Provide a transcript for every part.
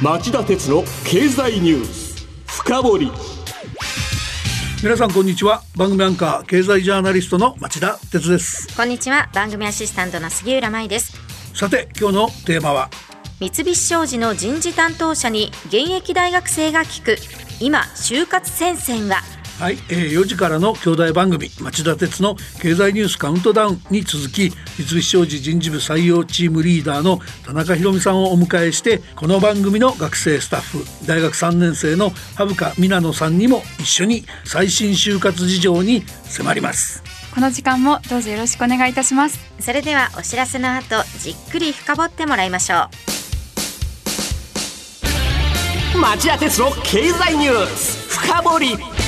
町田鉄の経済ニュース。深掘り。皆さんこんにちは。番組アンカー経済ジャーナリストの町田鉄です。こんにちは。番組アシスタントの杉浦舞です。さて今日のテーマは？三菱商事の人事担当者に現役大学生が聞く今就活戦線は？はい、えー、4時からの兄弟番組町田鉄の経済ニュースカウントダウンに続き三菱商事人事部採用チームリーダーの田中宏美さんをお迎えしてこの番組の学生スタッフ大学3年生の羽深美奈野さんにも一緒に最新就活事情に迫ります。この時間もどうぞよろしくお願いいたします。それではお知らせの後じっくり深掘ってもらいましょう。町田鉄の経済ニュース深掘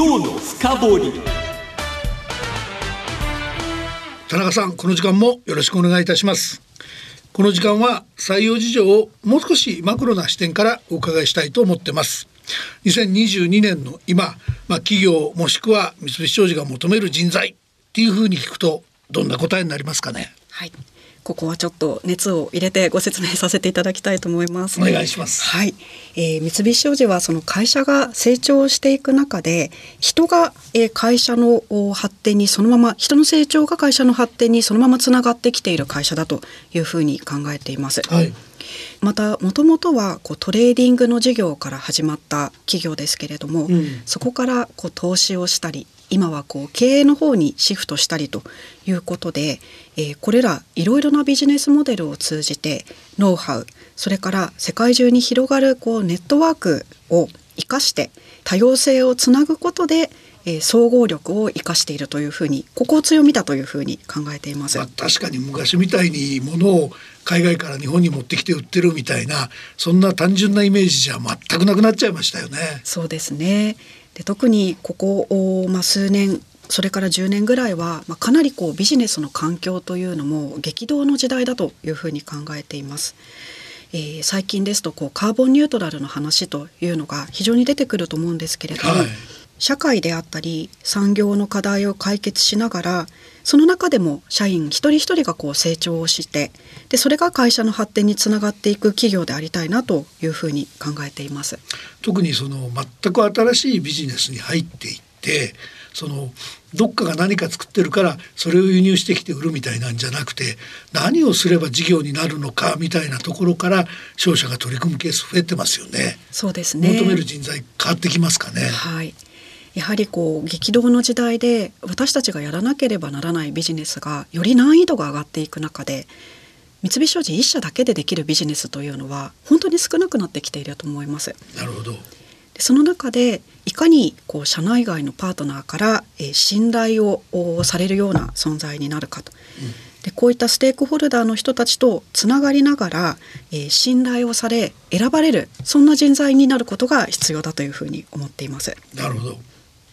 今日の深掘り。田中さんこの時間もよろしくお願いいたします。この時間は採用事情をもう少しマクロな視点からお伺いしたいと思ってます。2022年の今、まあ、企業もしくは三菱商事が求める人材っていうふうに聞くとどんな答えになりますかね？はいここはちょっと熱を入れてご説明させていただきたいと思います。お願いします。はい、えー、三菱商事はその会社が成長していく中で人が、えー、会社の発展にそのまま人の成長が会社の発展にそのままつながってきている会社だというふうに考えています。はいまたもともとはこうトレーディングの事業から始まった企業ですけれども、うん、そこからこう投資をしたり今はこう経営の方にシフトしたりということで、えー、これらいろいろなビジネスモデルを通じてノウハウそれから世界中に広がるこうネットワークを生かして多様性をつなぐことでえー、総合力を生かしているというふうにここを強みだというふうに考えています、まあ、確かに昔みたいにものを海外から日本に持ってきて売ってるみたいなそんな単純なイメージじゃ全くなくなっちゃいましたよね。そうですねで特にここ、まあ、数年それから10年ぐらいは、まあ、かなりこうビジネスの環境というのも激動の時代だというふうに考えています。えー、最近ですとこうカーボンニュートラルの話というのが非常に出てくると思うんですけれども、はい、社会であったり産業の課題を解決しながらその中でも社員一人一人がこう成長をしてでそれが会社の発展につながっていく企業でありたいなというふうに考えています特にその全く新しいビジネスに入っていってそのどっかが何か作ってるからそれを輸入してきて売るみたいなんじゃなくて何をすれば事業になるのかみたいなところから商社が取り組むケース増えてますよね。そうですね求める人材変わってきますかね。はいやはりこう激動の時代で私たちがやらなければならないビジネスがより難易度が上がっていく中で三菱商事一社だけでできるビジネスというのは本当に少なくなってきていると思います。なるほどその中でいかにこう社内外のパートナーから、えー、信頼をされるような存在になるかと。うんでこういったステークホルダーの人たちとつながりながら、えー、信頼をされ選ばれるそんな人材になることが必要だというふうに思っています。なるほど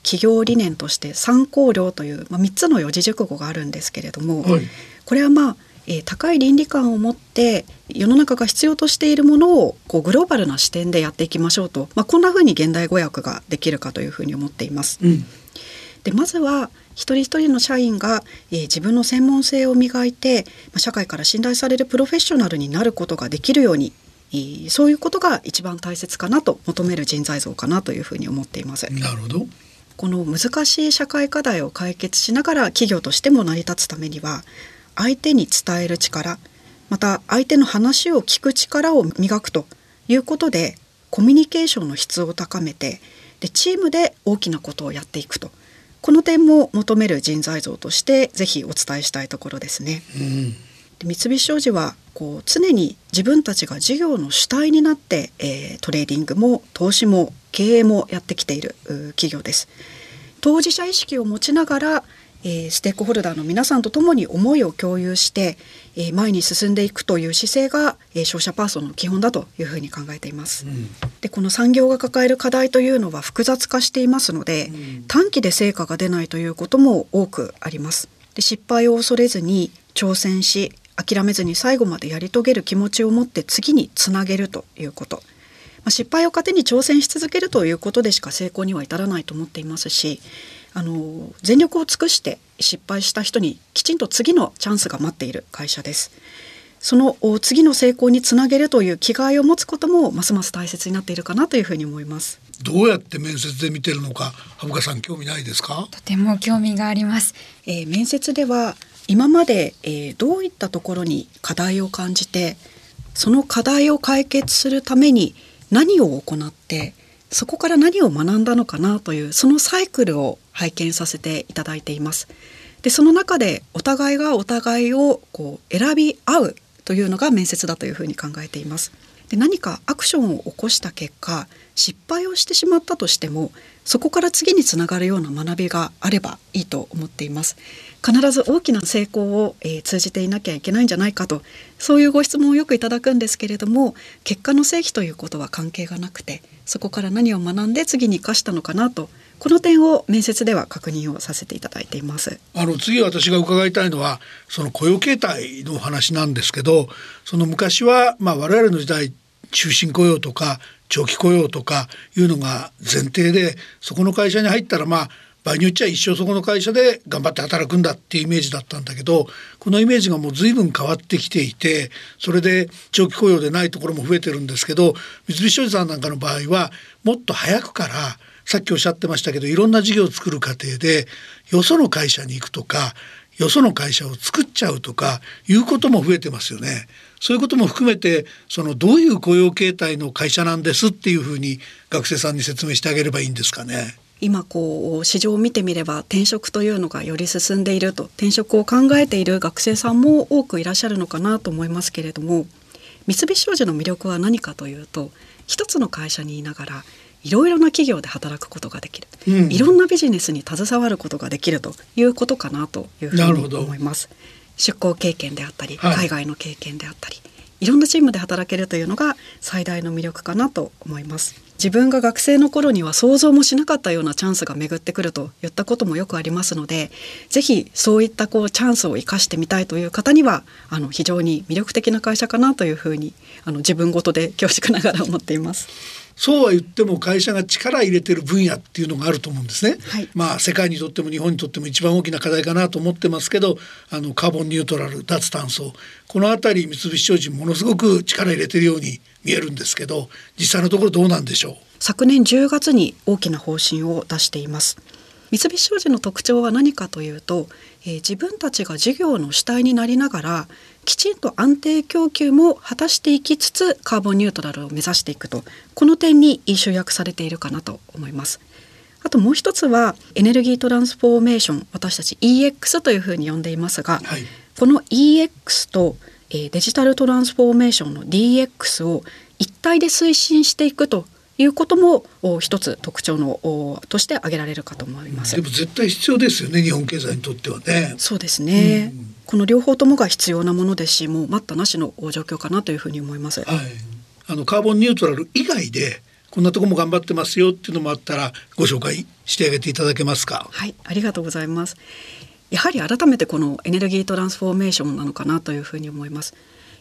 企業理念として参考料という、まあ、3つの四字熟語があるんですけれども、はい、これはまあえー、高い倫理観を持って世の中が必要としているものをこうグローバルな視点でやっていきましょうと、まあ、こんなふうに現代語訳ができるかというふうに思っています。うん、でまずは一人一人の社員が、えー、自分の専門性を磨いて、まあ、社会から信頼されるプロフェッショナルになることができるようにそういうことが一番大切かなと求める人材像かなというふうに思っています。なるほどこの難しい社会課題を解決しながら企業としても成り立つためには相手に伝える力また相手の話を聞く力を磨くということでコミュニケーションの質を高めてでチームで大きなことをやっていくとこの点も求める人材像としてぜひお伝えしたいところですね。うん三菱商事はこう常に自分たちが事業の主体になって、えー、トレーディングも投資も経営もやってきている企業です。当事者意識を持ちながら、えー、ステークホルダーの皆さんと共に思いを共有して、えー、前に進んでいくという姿勢が、えー、商社パーソンの基本だというふうに考えています。うん、でこの産業が抱える課題というのは複雑化していますので、うん、短期で成果が出ないということも多くあります。で失敗を恐れずに挑戦し諦めずに最後までやり遂げる気持ちを持って次につなげるということまあ、失敗を糧に挑戦し続けるということでしか成功には至らないと思っていますしあの全力を尽くして失敗した人にきちんと次のチャンスが待っている会社です。その次の成功につなげるという気概を持つこともますます大切になっているかなというふうに思います。どうやって面接で見てるのか、羽深さん興味ないですか？とても興味があります。えー、面接では今まで、えー、どういったところに課題を感じて、その課題を解決するために何を行ってそこから何を学んだのかなというそのサイクルを拝見させていただいています。でその中でお互いがお互いをこう選び合うというのが面接だというふうに考えています。で何かアクションを起こした結果失敗をしてしまったとしてもそこから次につながるような学びがあればいいと思っています。必ず大きな成功を、えー、通じていなきゃいけないんじゃないかとそういうご質問をよくいただくんですけれども結果の成否ということは関係がなくてそこから何を学んで次に生かしたのかなとこの点を面接では確認をさせていただいています。あの次私が伺いたいのはその雇用形態の話なんですけどその昔はまあ我々の時代終身雇用とか長期雇用とかいうのが前提でそこの会社に入ったらまあ場合によっちゃ一生そこの会社で頑張って働くんだっていうイメージだったんだけどこのイメージがもう随分変わってきていてそれで長期雇用でないところも増えてるんですけど三菱商事さんなんかの場合はもっと早くからさっきおっしゃってましたけどいろんな事業を作る過程でよその会社に行くとかよその会社を作っちゃうとかいうことも増えてますよね。そういうことも含めてそのどういう雇用形態の会社なんですっていうふうに学生さんに説明してあげればいいんですかね。今こう市場を見てみれば転職というのがより進んでいると転職を考えている学生さんも多くいらっしゃるのかなと思いますけれども三菱商事の魅力は何かというと一つの会社にいながらいろいろな企業で働くことができる、うん、いろんなビジネスに携わることができるということかなというふうに思います。出向経験であったり、はい、海外の経験であったりいろんなチームで働けるというのが最大の魅力かなと思います。自分が学生の頃には想像もしなかったようなチャンスが巡ってくるといったこともよくありますのでぜひそういったこうチャンスを生かしてみたいという方にはあの非常に魅力的な会社かなというふうにあの自分ごとで恐縮ながら思っていますそうは言っても会社が力入れてる分野っていうのがあると思うんですね。はい、まあ世界にとっても日本にとっても一番大きな課題かなと思ってますけどあのカーボンニュートラル脱炭素この辺り三菱商事ものすごく力入れてるように見えるんですけど実際のところどうなんでしょう？昨年10月に大きな方針を出しています。三菱商事の特徴は何かというと、えー、自分たちが事業の主体になりながらきちんと安定供給も果たしていきつつカーボンニュートラルを目指していくとこの点に集約されているかなと思います。あともう一つはエネルギートランスフォーメーション私たち EX というふうに呼んでいますが、はい、この EX と、えー、デジタルトランスフォーメーションの DX を一体で推進していくということも一つ特徴のとして挙げられるかと思います。でも絶対必要ですよね日本経済にとってはね。そうですね。うん、この両方ともが必要なものですし、もう待ったなしの状況かなというふうに思います。はい。あのカーボンニュートラル以外でこんなとこも頑張ってますよっていうのもあったらご紹介してあげていただけますか？はい、ありがとうございます。やはり改めてこのエネルギートランスフォーメーションなのかなというふうに思います。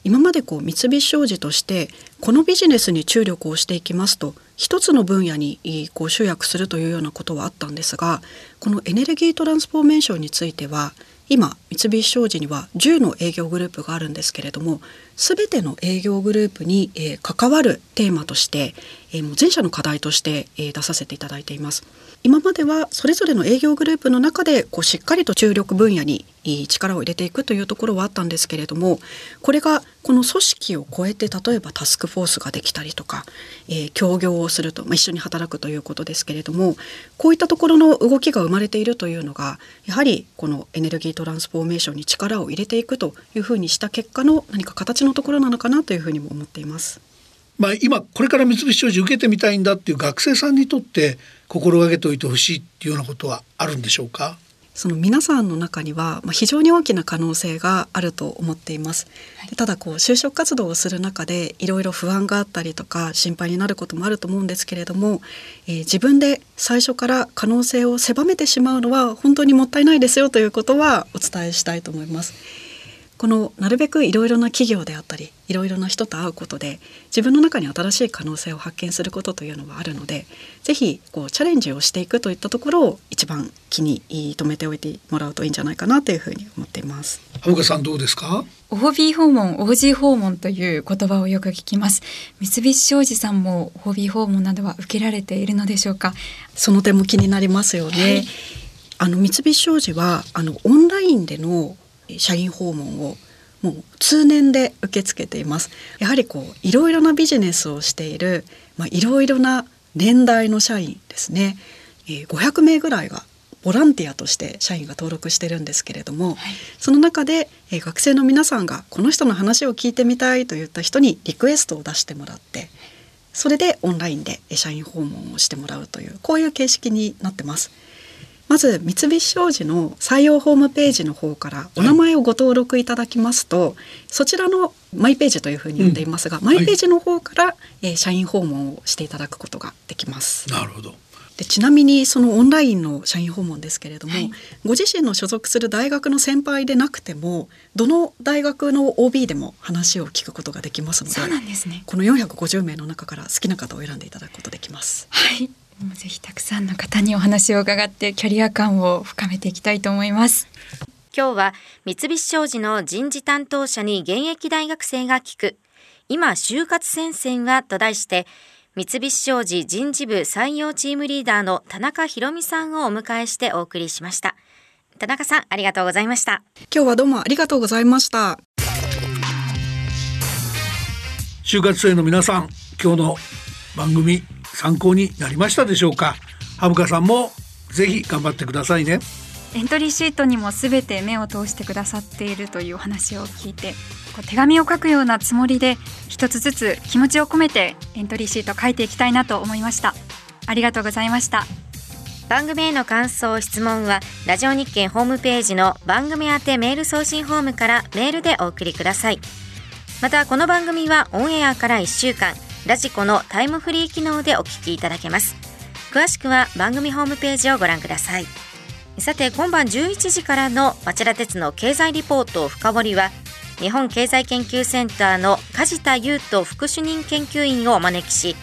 今までこう三菱商事としてこのビジネスに注力をしていきますと一つの分野にこう集約するというようなことはあったんですがこのエネルギートランスフォーメーションについては今三菱商事には10の営業グループがあるんですけれども全ての営業グループに、えー、関わるテーマとして、えー、もう全社の課題として、えー、出させていただいています。今まではそれぞれの営業グループの中でこうしっかりと注力分野に力を入れていくというところはあったんですけれどもこれがこの組織を超えて例えばタスクフォースができたりとか、えー、協業をすると、まあ、一緒に働くということですけれどもこういったところの動きが生まれているというのがやはりこのエネルギートランスフォーメーションに力を入れていくというふうにした結果の何か形のところなのかなというふうにも思っています。まあ、今これから三菱商事受けてみたいんだっていう学生さんにとって心がけておいてほしいっていうようなことはあるんでしょうか？その皆さんの中には、まあ、非常に大きな可能性があると思っています。でただこう就職活動をする中でいろいろ不安があったりとか心配になることもあると思うんですけれども、えー、自分で最初から可能性を狭めてしまうのは本当にもったいないですよということはお伝えしたいと思います。このなるべくいろいろな企業であったりいろいろな人と会うことで自分の中に新しい可能性を発見することというのはあるのでぜひこうチャレンジをしていくといったところを一番気に留めておいてもらうといいんじゃないかなというふうに思っています。浜さんどうですか？OB 訪問 OG 訪問という言葉をよく聞きます。三菱商事さんも OB 訪問などは受けられているのでしょうか？その点も気になりますよね、はい、あの三菱商事はあのオンラインでの社員訪問をもう通年で受け付けています。やはりこういろいろなビジネスをしているまあいろいろな年代の社員ですね、えー、500名ぐらいがボランティアとして社員が登録してるんですけれども、はい、その中で、えー、学生の皆さんがこの人の話を聞いてみたいといった人にリクエストを出してもらってそれでオンラインで社員訪問をしてもらうというこういう形式になってます。まず三菱商事の採用ホームページの方からお名前をご登録いただきますと、はい、そちらのマイページというふうに呼んでいますが、うん、マイページの方から、はい、えー、社員訪問をしていただくことができます。なるほど。でちなみにそのオンラインの社員訪問ですけれども、はい、ご自身の所属する大学の先輩でなくてもどの大学の OB でも話を聞くことができますのでそうなんですねこの450名の中から好きな方を選んでいただくことできます。はいぜひたくさんの方にお話を伺ってキャリア感を深めていきたいと思います。今日は三菱商事の人事担当者に現役大学生が聞く。今就活戦線はと題して三菱商事人事部採用チームリーダーの田中博美さんをお迎えしてお送りしました。田中さんありがとうございました。今日はどうもありがとうございました。就活生の皆さん今日の番組参考になりましたでしょうか？ハムカさんもぜひ頑張ってくださいね。エントリーシートにもすべて目を通してくださっているというお話を聞いてこう手紙を書くようなつもりで一つずつ気持ちを込めてエントリーシート書いていきたいなと思いました。ありがとうございました。番組への感想質問はラジオ日経ホームページの番組宛てメール送信フォームからメールでお送りください。またこの番組はオンエアから1週間ラジコのタイムフリー機能でお聞きいただけます。詳しくは番組ホームページをご覧ください。さて今晩11時からの町田鉄の経済リポート深掘りは日本経済研究センターの梶田優斗副主任研究員をお招きし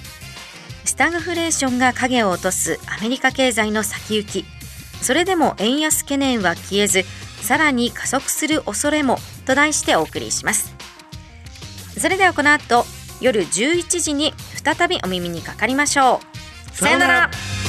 スタグフレーションが影を落とすアメリカ経済の先行きそれでも円安懸念は消えずさらに加速する恐れもと題してお送りします。それではこの後夜11時に再びお耳にかかりましょう。さよなら。